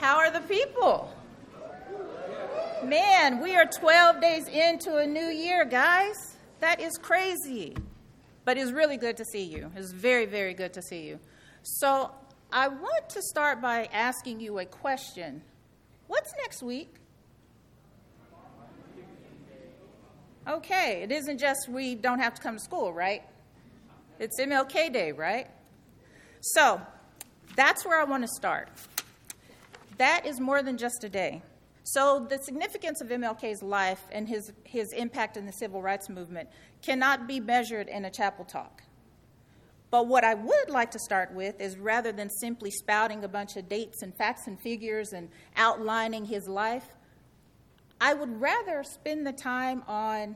How are the people? Man, we are 12 days into a new year, guys. That is crazy. But it's really good to see you. It's very, very good to see you. So, I want to start by asking you a question. What's next week? Okay, it isn't just we don't have to come to school, right? It's MLK Day, right? So, that's where I want to start. That is more than just a day. So, the significance of MLK's life and his, his impact in the civil rights movement cannot be measured in a chapel talk. But what I would like to start with is rather than simply spouting a bunch of dates and facts and figures and outlining his life, I would rather spend the time on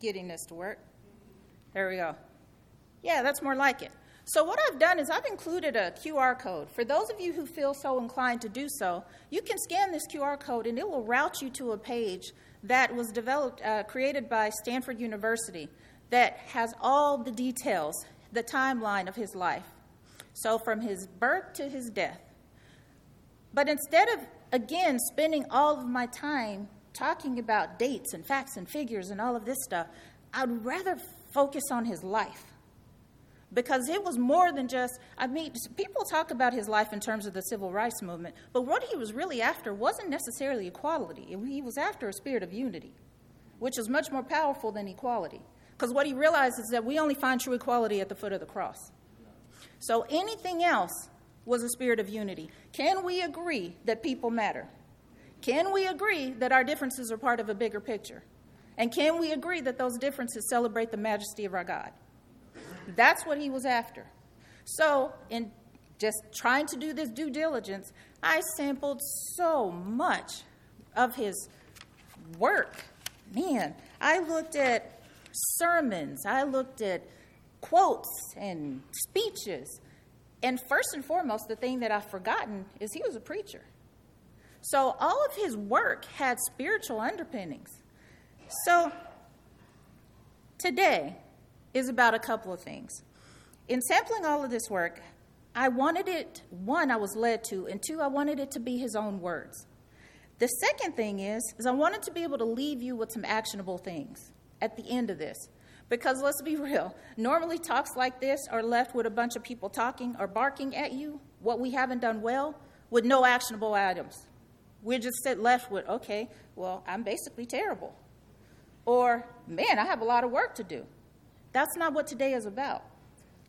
getting this to work. There we go. Yeah, that's more like it. So, what I've done is I've included a QR code. For those of you who feel so inclined to do so, you can scan this QR code and it will route you to a page that was developed, uh, created by Stanford University that has all the details, the timeline of his life. So, from his birth to his death. But instead of, again, spending all of my time talking about dates and facts and figures and all of this stuff, I'd rather focus on his life because it was more than just, I mean, people talk about his life in terms of the civil rights movement, but what he was really after wasn't necessarily equality. He was after a spirit of unity, which is much more powerful than equality. Because what he realized is that we only find true equality at the foot of the cross. So anything else was a spirit of unity. Can we agree that people matter? Can we agree that our differences are part of a bigger picture? And can we agree that those differences celebrate the majesty of our God? That's what he was after. So, in just trying to do this due diligence, I sampled so much of his work. Man, I looked at sermons, I looked at quotes and speeches. And first and foremost, the thing that I've forgotten is he was a preacher. So all of his work had spiritual underpinnings. So today, is about a couple of things. In sampling all of this work, I wanted it, one, I was led to, and two, I wanted it to be his own words. The second thing is, is I wanted to be able to leave you with some actionable things at the end of this. Because let's be real, normally talks like this are left with a bunch of people talking or barking at you what we haven't done well with no actionable items. We're just left with, okay, well, I'm basically terrible. Or, man, I have a lot of work to do. That's not what today is about.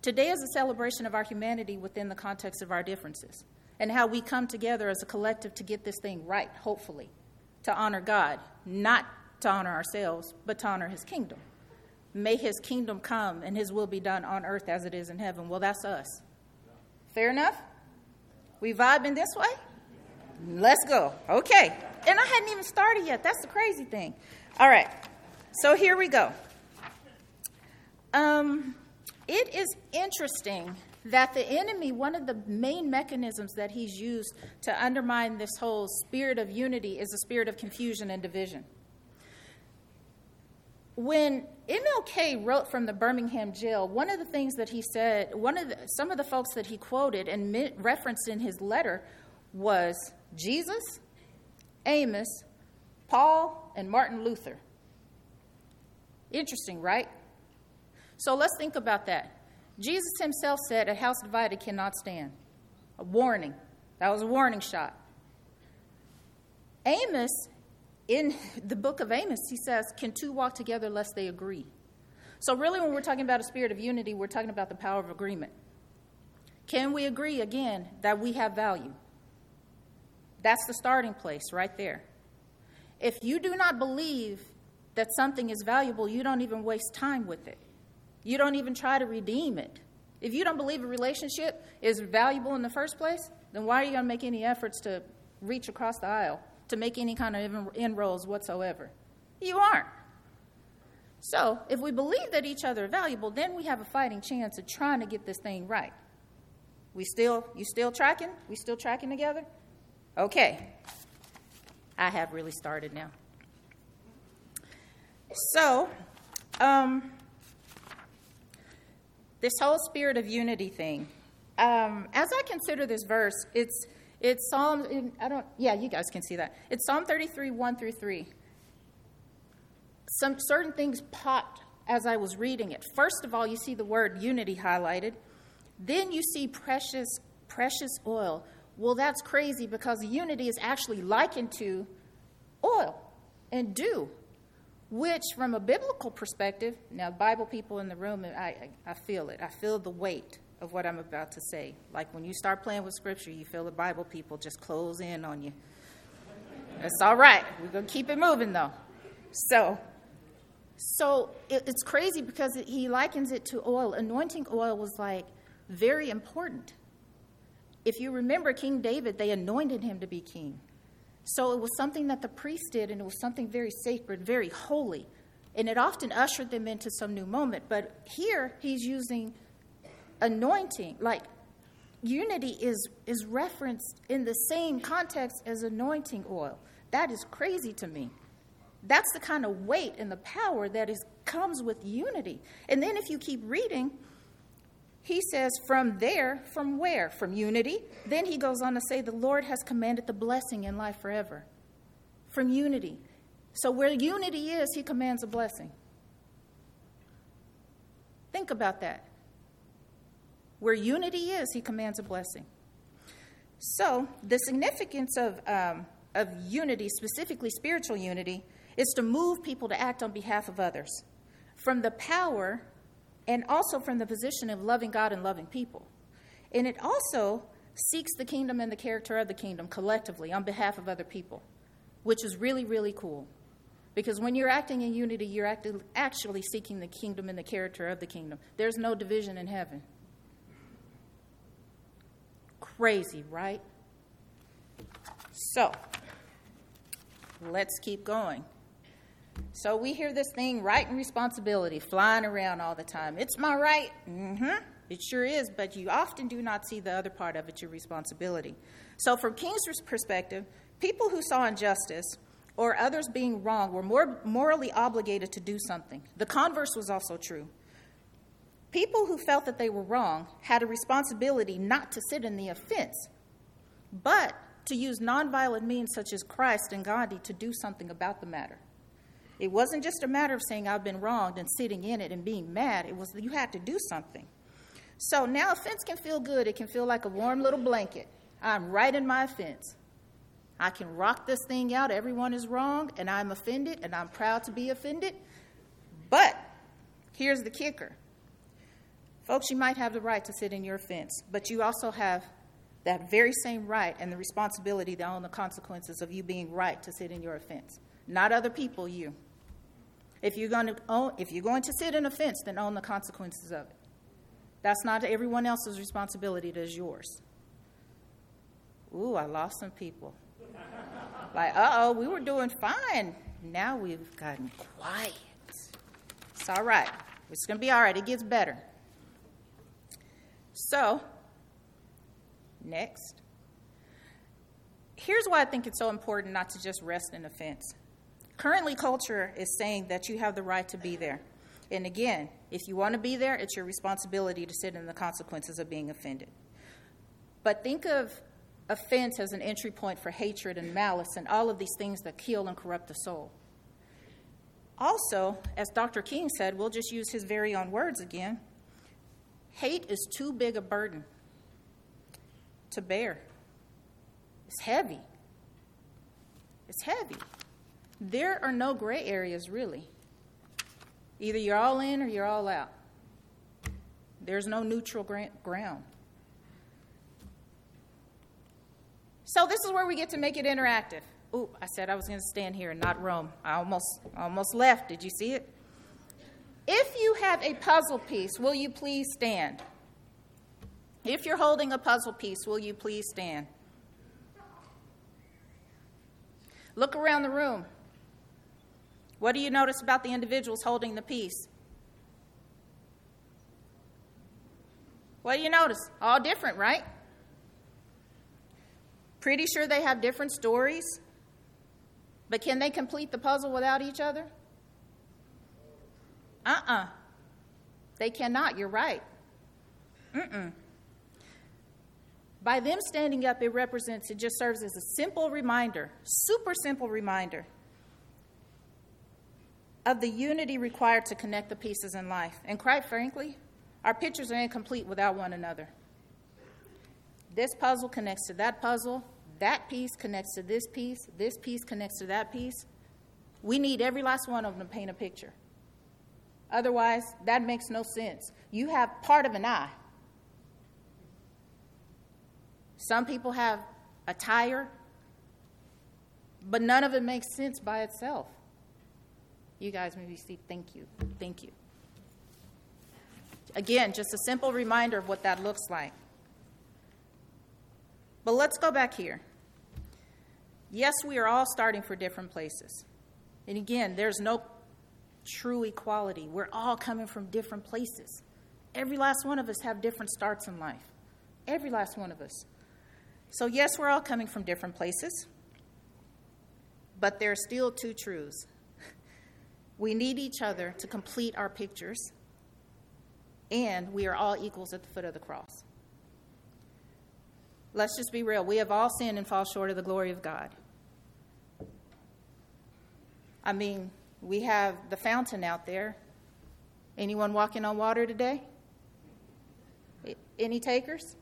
Today is a celebration of our humanity within the context of our differences and how we come together as a collective to get this thing right, hopefully, to honor God, not to honor ourselves, but to honor His kingdom. May His kingdom come and His will be done on earth as it is in heaven. Well, that's us. Fair enough? We vibing this way? Let's go. Okay. And I hadn't even started yet. That's the crazy thing. All right. So here we go. Um, it is interesting that the enemy, one of the main mechanisms that he's used to undermine this whole spirit of unity, is a spirit of confusion and division. When MLK wrote from the Birmingham jail, one of the things that he said, one of the, some of the folks that he quoted and referenced in his letter was Jesus, Amos, Paul, and Martin Luther. Interesting, right? So let's think about that. Jesus himself said, A house divided cannot stand. A warning. That was a warning shot. Amos, in the book of Amos, he says, Can two walk together lest they agree? So, really, when we're talking about a spirit of unity, we're talking about the power of agreement. Can we agree again that we have value? That's the starting place right there. If you do not believe that something is valuable, you don't even waste time with it. You don't even try to redeem it. If you don't believe a relationship is valuable in the first place, then why are you going to make any efforts to reach across the aisle, to make any kind of inroads whatsoever? You aren't. So, if we believe that each other are valuable, then we have a fighting chance of trying to get this thing right. We still, you still tracking? We still tracking together? Okay. I have really started now. So, um, this whole spirit of unity thing, um, as I consider this verse, it's it's Psalm. I don't. Yeah, you guys can see that. It's Psalm 33, 1 through 3. Some certain things popped as I was reading it. First of all, you see the word unity highlighted. Then you see precious, precious oil. Well, that's crazy because unity is actually likened to oil and dew, which, from a biblical perspective, now, Bible people in the room, I, I feel it. I feel the weight of what I'm about to say. Like when you start playing with Scripture, you feel the Bible people just close in on you. That's all right. We're going to keep it moving, though. So, so it, it's crazy because he likens it to oil. Anointing oil was like very important. If you remember King David, they anointed him to be king. So it was something that the priest did, and it was something very sacred, very holy. And it often ushered them into some new moment. But here, he's using anointing. Like, unity is, is referenced in the same context as anointing oil. That is crazy to me. That's the kind of weight and the power that is, comes with unity. And then if you keep reading, he says, from there, from where? From unity. Then he goes on to say, the Lord has commanded the blessing in life forever. From unity. So where unity is, he commands a blessing. Think about that. Where unity is, he commands a blessing. So the significance of, um, of unity, specifically spiritual unity, is to move people to act on behalf of others from the power and also from the position of loving God and loving people. And it also seeks the kingdom and the character of the kingdom collectively on behalf of other people, which is really, really cool. Because when you're acting in unity, you're actually seeking the kingdom and the character of the kingdom. There's no division in heaven. Crazy, right? So, let's keep going. So we hear this thing, right and responsibility, flying around all the time. It's my right. Mm-hmm. It sure is, but you often do not see the other part of it, your responsibility. So, from King's perspective, people who saw injustice or others being wrong were more morally obligated to do something. The converse was also true. People who felt that they were wrong had a responsibility not to sit in the offense, but to use nonviolent means such as Christ and Gandhi to do something about the matter. It wasn't just a matter of saying I've been wronged and sitting in it and being mad. It was you had to do something. So now offense can feel good. It can feel like a warm little blanket. I'm right in my offense. I can rock this thing out. Everyone is wrong, and I'm offended, and I'm proud to be offended. But here's the kicker. Folks, you might have the right to sit in your offense, but you also have that very same right and the responsibility to own the consequences of you being right to sit in your offense. Not other people, you. If you're going to own, if you're going to sit in a fence, then own the consequences of it. That's not everyone else's responsibility, it is yours. Ooh, I lost some people. like, uh oh, we were doing fine. Now we've gotten quiet. It's all right. It's going to be all right. It gets better. So, next. Here's why I think it's so important not to just rest in a fence. Currently, culture is saying that you have the right to be there. And again, if you want to be there, it's your responsibility to sit in the consequences of being offended. But think of offense as an entry point for hatred and malice and all of these things that kill and corrupt the soul. Also, as Dr. King said, we'll just use his very own words again hate is too big a burden to bear. It's heavy. It's heavy there are no gray areas really. Either you're all in or you're all out. There's no neutral ground. So this is where we get to make it interactive. Ooh, I said I was going to stand here and not roam. I almost almost left. Did you see it? If you have a puzzle piece, will you please stand? If you're holding a puzzle piece, will you please stand? Look around the room. What do you notice about the individuals holding the piece? What do you notice? All different, right? Pretty sure they have different stories. But can they complete the puzzle without each other? Uh uh-uh. uh They cannot. You're right. Mm-mm. By them standing up, it represents, it just serves as a simple reminder, super simple reminder of the unity required to connect the pieces in life. And quite frankly, our pictures are incomplete without one another. This puzzle connects to that puzzle, that piece connects to this piece, this piece connects to that piece. We need every last one of them to paint a picture. Otherwise, that makes no sense. You have part of an eye. Some people have a tire, but none of it makes sense by itself. You guys maybe see, thank you, thank you. Again, just a simple reminder of what that looks like. But let's go back here. Yes, we are all starting for different places. And again, there's no true equality. We're all coming from different places. Every last one of us have different starts in life. Every last one of us. So, yes, we're all coming from different places, but there are still two truths. We need each other to complete our pictures, and we are all equals at the foot of the cross. Let's just be real. We have all sinned and fall short of the glory of God. I mean, we have the fountain out there. Anyone walking on water today? Any takers?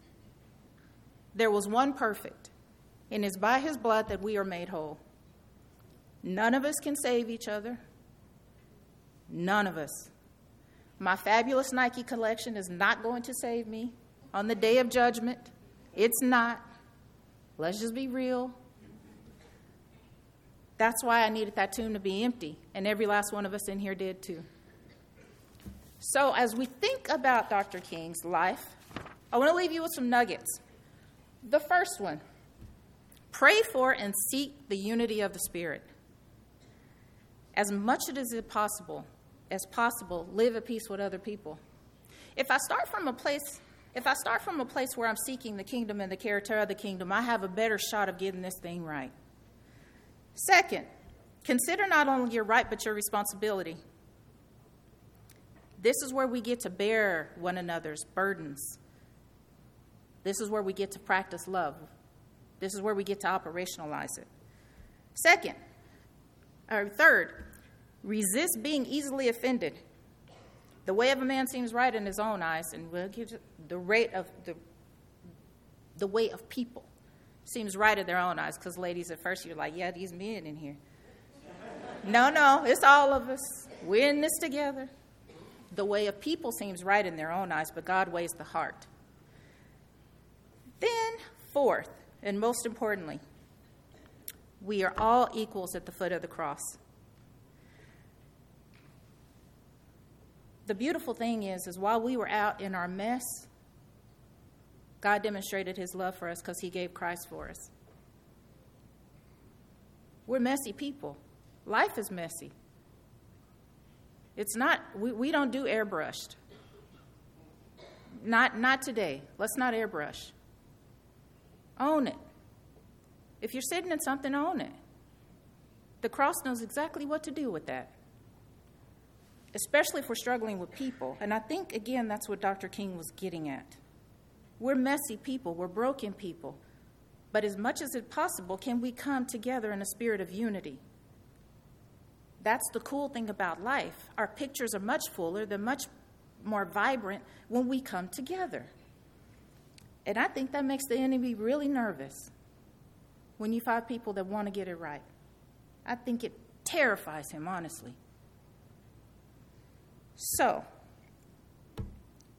There was one perfect, and it's by his blood that we are made whole. None of us can save each other. None of us. My fabulous Nike collection is not going to save me on the day of judgment. It's not. Let's just be real. That's why I needed that tomb to be empty, and every last one of us in here did too. So, as we think about Dr. King's life, I want to leave you with some nuggets. The first one pray for and seek the unity of the Spirit. As much as it possible, as possible, live at peace with other people. If I start from a place if I start from a place where I'm seeking the kingdom and the character of the kingdom, I have a better shot of getting this thing right. Second, consider not only your right but your responsibility. This is where we get to bear one another's burdens. This is where we get to practice love. This is where we get to operationalize it. Second, or third, resist being easily offended. The way of a man seems right in his own eyes, and the rate of the the way of people seems right in their own eyes. Because ladies, at first you're like, yeah, these men in here. no, no, it's all of us. We're in this together. The way of people seems right in their own eyes, but God weighs the heart. Then, fourth, and most importantly, we are all equals at the foot of the cross. The beautiful thing is, is while we were out in our mess, God demonstrated his love for us because he gave Christ for us. We're messy people. Life is messy. It's not, we, we don't do airbrushed. Not, not today. Let's not airbrush. Own it. If you're sitting in something, own it. The cross knows exactly what to do with that, especially if we're struggling with people. And I think, again, that's what Dr. King was getting at. We're messy people, we're broken people. But as much as it's possible, can we come together in a spirit of unity? That's the cool thing about life. Our pictures are much fuller, they're much more vibrant when we come together. And I think that makes the enemy really nervous when you find people that want to get it right. I think it terrifies him, honestly. So,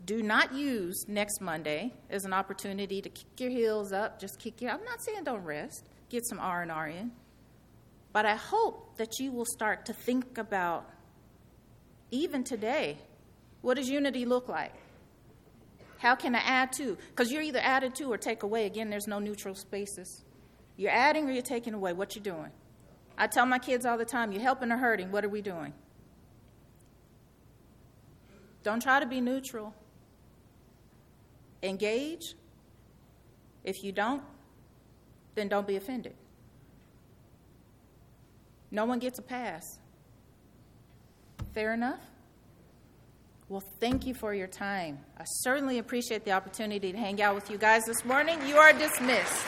do not use next Monday as an opportunity to kick your heels up, just kick your I'm not saying don't rest, get some R&R in. But I hope that you will start to think about even today, what does unity look like? How can I add to? Because you're either added to or take away. Again, there's no neutral spaces. You're adding or you're taking away. What you doing? I tell my kids all the time, you're helping or hurting. What are we doing? Don't try to be neutral. Engage. If you don't, then don't be offended. No one gets a pass. Fair enough? Well, thank you for your time. I certainly appreciate the opportunity to hang out with you guys this morning. You are dismissed.